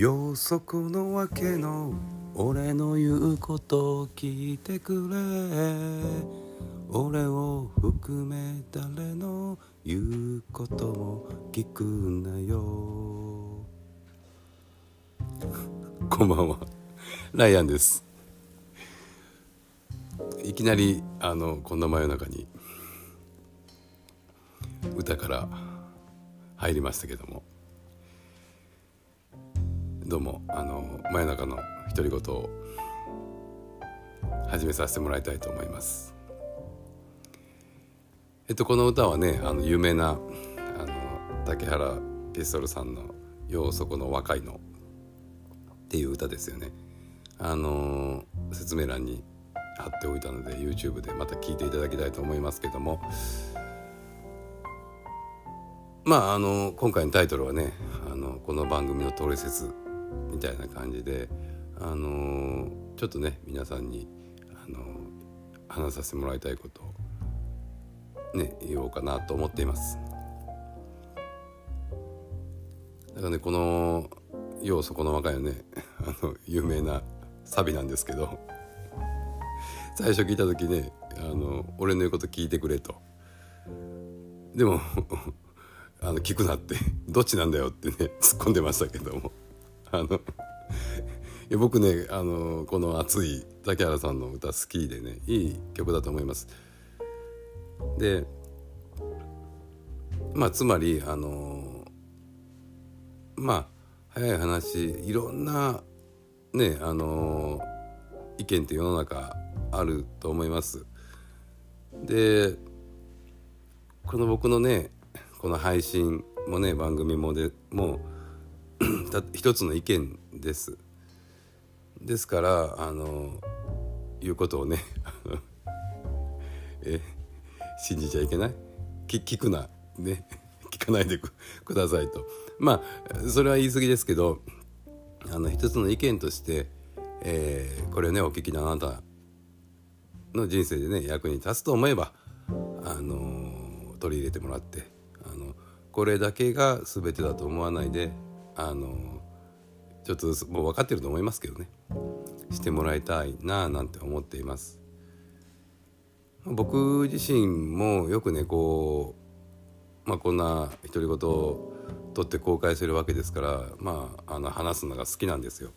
予測のわけの俺の言うことを聞いてくれ。俺を含め誰の言うことも聞くなよ。こんばんは。ライアンです。いきなりあのこんな真夜中に歌から入りましたけども。どうもあの真夜中の独り言を始めさせてもらいたいと思います。えっとこの歌はねあの有名なあの竹原ピストルさんの「ようそこの若いの」っていう歌ですよね。あの説明欄に貼っておいたので YouTube でまた聞いていただきたいと思いますけども。まああの今回のタイトルはねあのこの番組のトリセツみたいな感じであのちょっとね皆さんにあの話させてもらいたいことをね言おうかなと思っていますだからねこの「要素この若い」の ねあの有名なサビなんですけど 最初聞いた時ねあの「俺の言うこと聞いてくれ」と。でも あの聞くなってどっちなんだよってね突っ込んでましたけどもあの いや僕ねあのこの熱い竹原さんの歌好きでねいい曲だと思います。でまあつまりあのまあ早い話いろんなねあの意見って世の中あると思います。でこの僕のねこの配信もね番組もでもう一つの意見です。ですからあのいうことをね え信じちゃいけない？聞くな。ね。聞かないでくださいと。まあそれは言い過ぎですけどあの一つの意見として、えー、これねお聞きのあなたの人生でね役に立つと思えばあの取り入れてもらってあのこれだけが全てだと思わないであのちょっともう分かってると思いますけどね。してもらいたいななんて思っています。僕自身もよくねこう、まあ、こんな独り言を撮って公開するわけですからまああの話すのが好きなんですよ。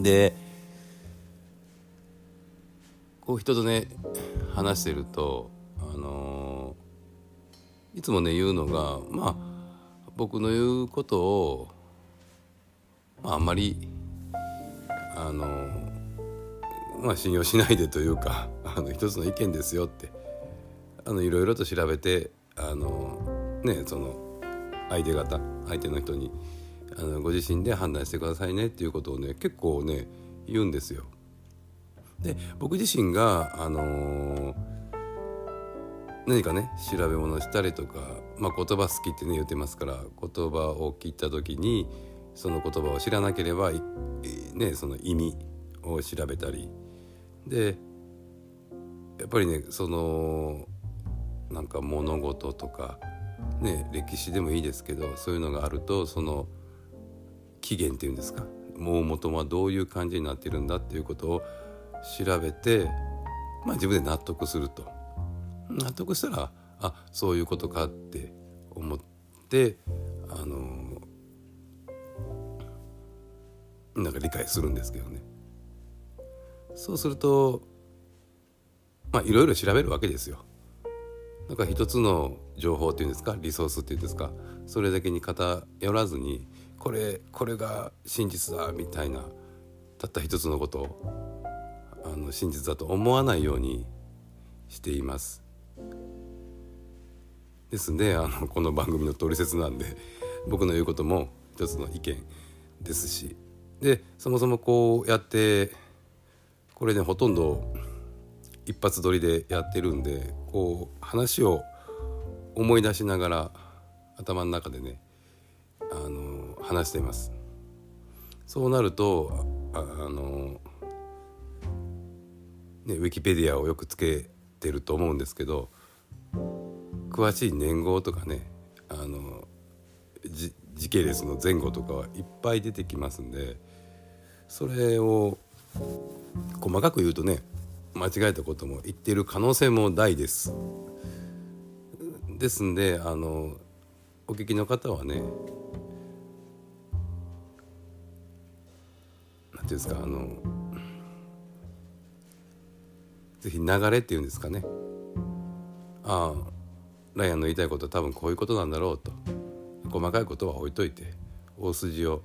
でこう人とね話してるとあのいつもね言うのがまあ僕の言うことを、あ、んまりあのまあ信用しないでというか あの一つの意見ですよってあのいろいろと調べてあのねその相手方相手の人にあのご自身で判断してくださいねっていうことをね結構ね言うんですよ。で僕自身があのー何かね調べ物したりとか、まあ、言葉好きってね言ってますから言葉を聞いた時にその言葉を知らなければ、ね、その意味を調べたりでやっぱりねそのなんか物事とか、ね、歴史でもいいですけどそういうのがあるとその起源っていうんですかもう元はどういう感じになってるんだっていうことを調べて、まあ、自分で納得すると。納得したらあそういうことかって思ってあのなんか理解するんですけどねそうするとまあいろいろ調べるわけですよ。なんか一つの情報っていうんですかリソースっていうんですかそれだけに偏らずにこれこれが真実だみたいなたった一つのことをあの真実だと思わないようにしています。ですねあのこの番組の取説なんで 僕の言うことも一つの意見ですしでそもそもこうやってこれねほとんど一発撮りでやってるんでこう話を思い出しながら頭の中でねあの話しています。そうなるとあのねウィキペディアをよくつけてると思うんですけど詳しい年号とかねあの時系列の前後とかはいっぱい出てきますんでそれを細かく言うとね間違えたことも言ってる可能性も大です。ですんであのお聞きの方はね何ていうんですかあのぜひ流れっていうんですかねああライアンの言いたいことは多分こういうことなんだろうと細かいことは置いといて大筋を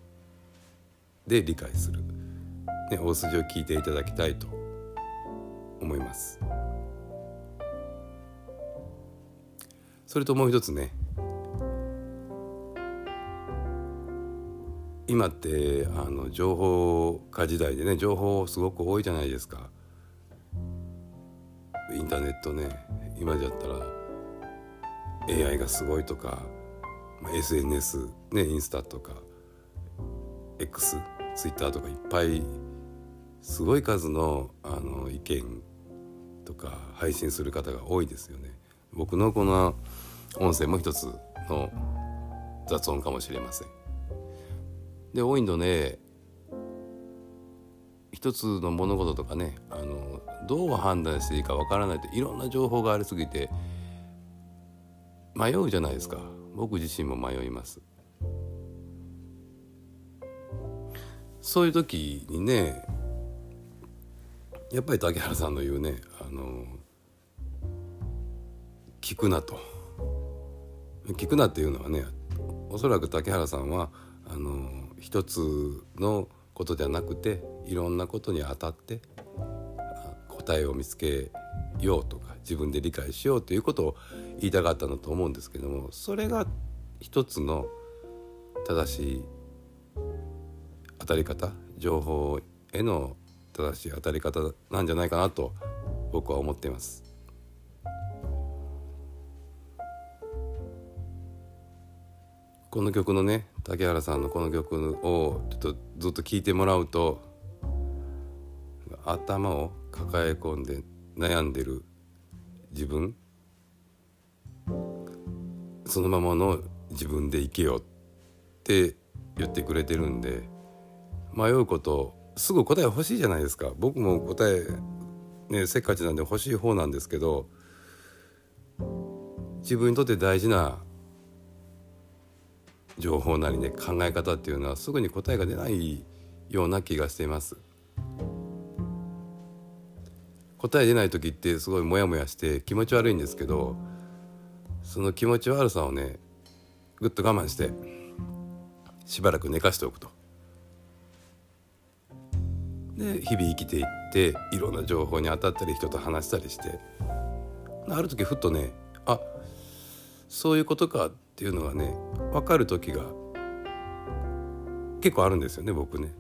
で理解する、ね、大筋を聞いていただきたいと思いますそれともう一つね今ってあの情報化時代でね情報すごく多いじゃないですかインターネットね今じゃったら AI がすごいとか SNS ねインスタとか X ツイッターとかいっぱいすごい数のあの意見とか配信する方が多いですよね。僕のこの音声も一つの雑音かもしれません。で多いので一つの物事とかねあのどう判断していいかわからないっていろんな情報がありすぎて迷うじゃないですか。僕自身も迷います。そういう時にねやっぱり竹原さんの言うねあの聞くなと。聞くなっていうのはねおそらく竹原さんはあの一つのことじゃなくていろんなことに当たって答えを見つけようとか自分で理解しようということを言いたかったのと思うんですけどもそれが一つの正しい当たり方情報への正しい当たり方なんじゃないかなと僕は思っています。この曲のね竹原さんのこの曲をちょっとずっと聴いてもらうと頭を抱え込んで悩んでる自分？そのままの自分で生きようって言ってくれてるんで迷うことすぐ答え欲しいじゃないですか。僕も答えねせっかちなんで欲しい方なんですけど自分にとって大事な情報なりね考え方っていうのはすぐに答えが出ないような気がしています。答え出ない時ってすごいモヤモヤして気持ち悪いんですけどその気持ち悪さをねぐっと我慢してしばらく寝かしておくとで日々生きていっていろんな情報に当たったり人と話したりしてある時ふっとねあそういうことかっていうのがね分かる時が結構あるんですよね僕ね。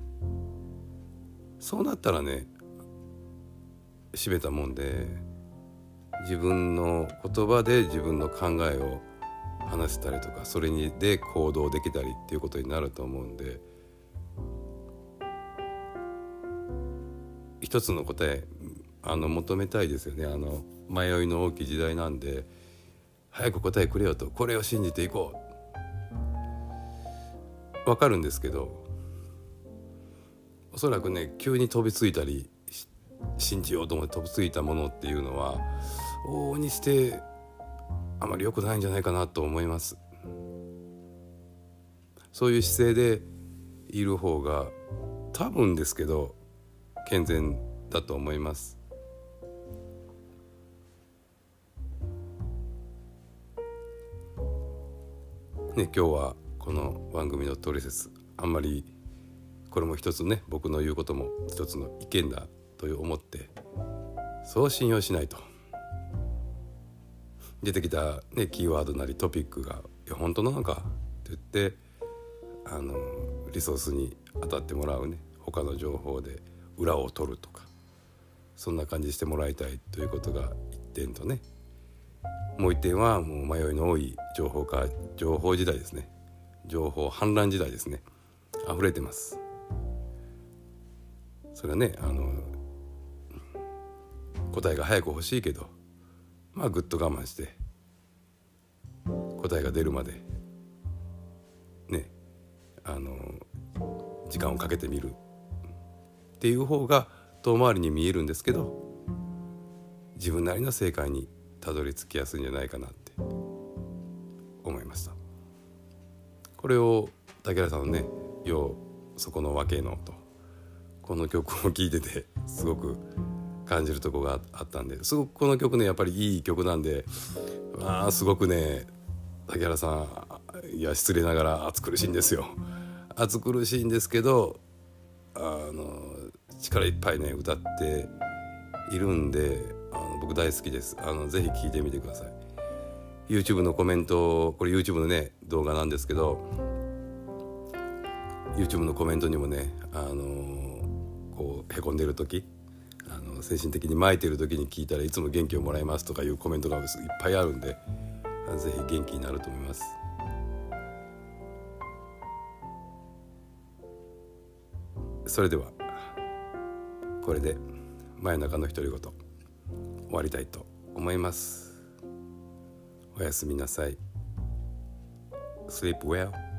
そうなったらね閉めたもんで自分の言葉で自分の考えを話せたりとかそれにで行動できたりっていうことになると思うんで一つの答えあの求めたいですよね。あの迷いの大きい時代なんで早く答えくれよとこれを信じていこう。わかるんですけどおそらくね急に飛びついたり信じようと思って飛びついたものっていうのは往々にしてあまり良くないんじゃないかなと思います。そういう姿勢でいる方が多分ですけど健全だと思います。ね今日はこの番組のトリセツあんまりこれも一つね僕の言うことも一つの意見だと思ってそう信用しないと。出てきた、ね、キーワードなりトピックが「いや本当なのか?」って言ってあのリソースに当たってもらうね他の情報で裏を取るとかそんな感じしてもらいたいということが一点とねもう一点はもう迷いの多い情報化情報時代ですね情報氾濫時代ですね溢れてますそれはねあの答えが早く欲しいけどまあぐっと我慢して答えが出るまでねあの時間をかけてみる。っていう方が遠回りに見えるんですけど自分なりの正解にたどり着きやすいんじゃないかなって思いました。これを竹原さんのね「ようそこのわけの」とこの曲を聴いててすごく感じるとこがあったんですごくこの曲ねやっぱりいい曲なんでまあすごくね竹原さんいや失礼ながら暑苦しいんですよ。暑苦しいんですけどあの力いっぱいね歌っているんであの僕大好きです。あのぜひ聴いてみてください。YouTube のコメントこれ YouTube のね動画なんですけど YouTube のコメントにもねあのこうへこんでる時精神的に巻いてる時に聞いたらいつも元気をもらいますとかいうコメントがいっぱいあるんでぜひ元気になると思います。それではこれで真夜中の独り言終わりたいと思います。おやすみなさい。Sleep well.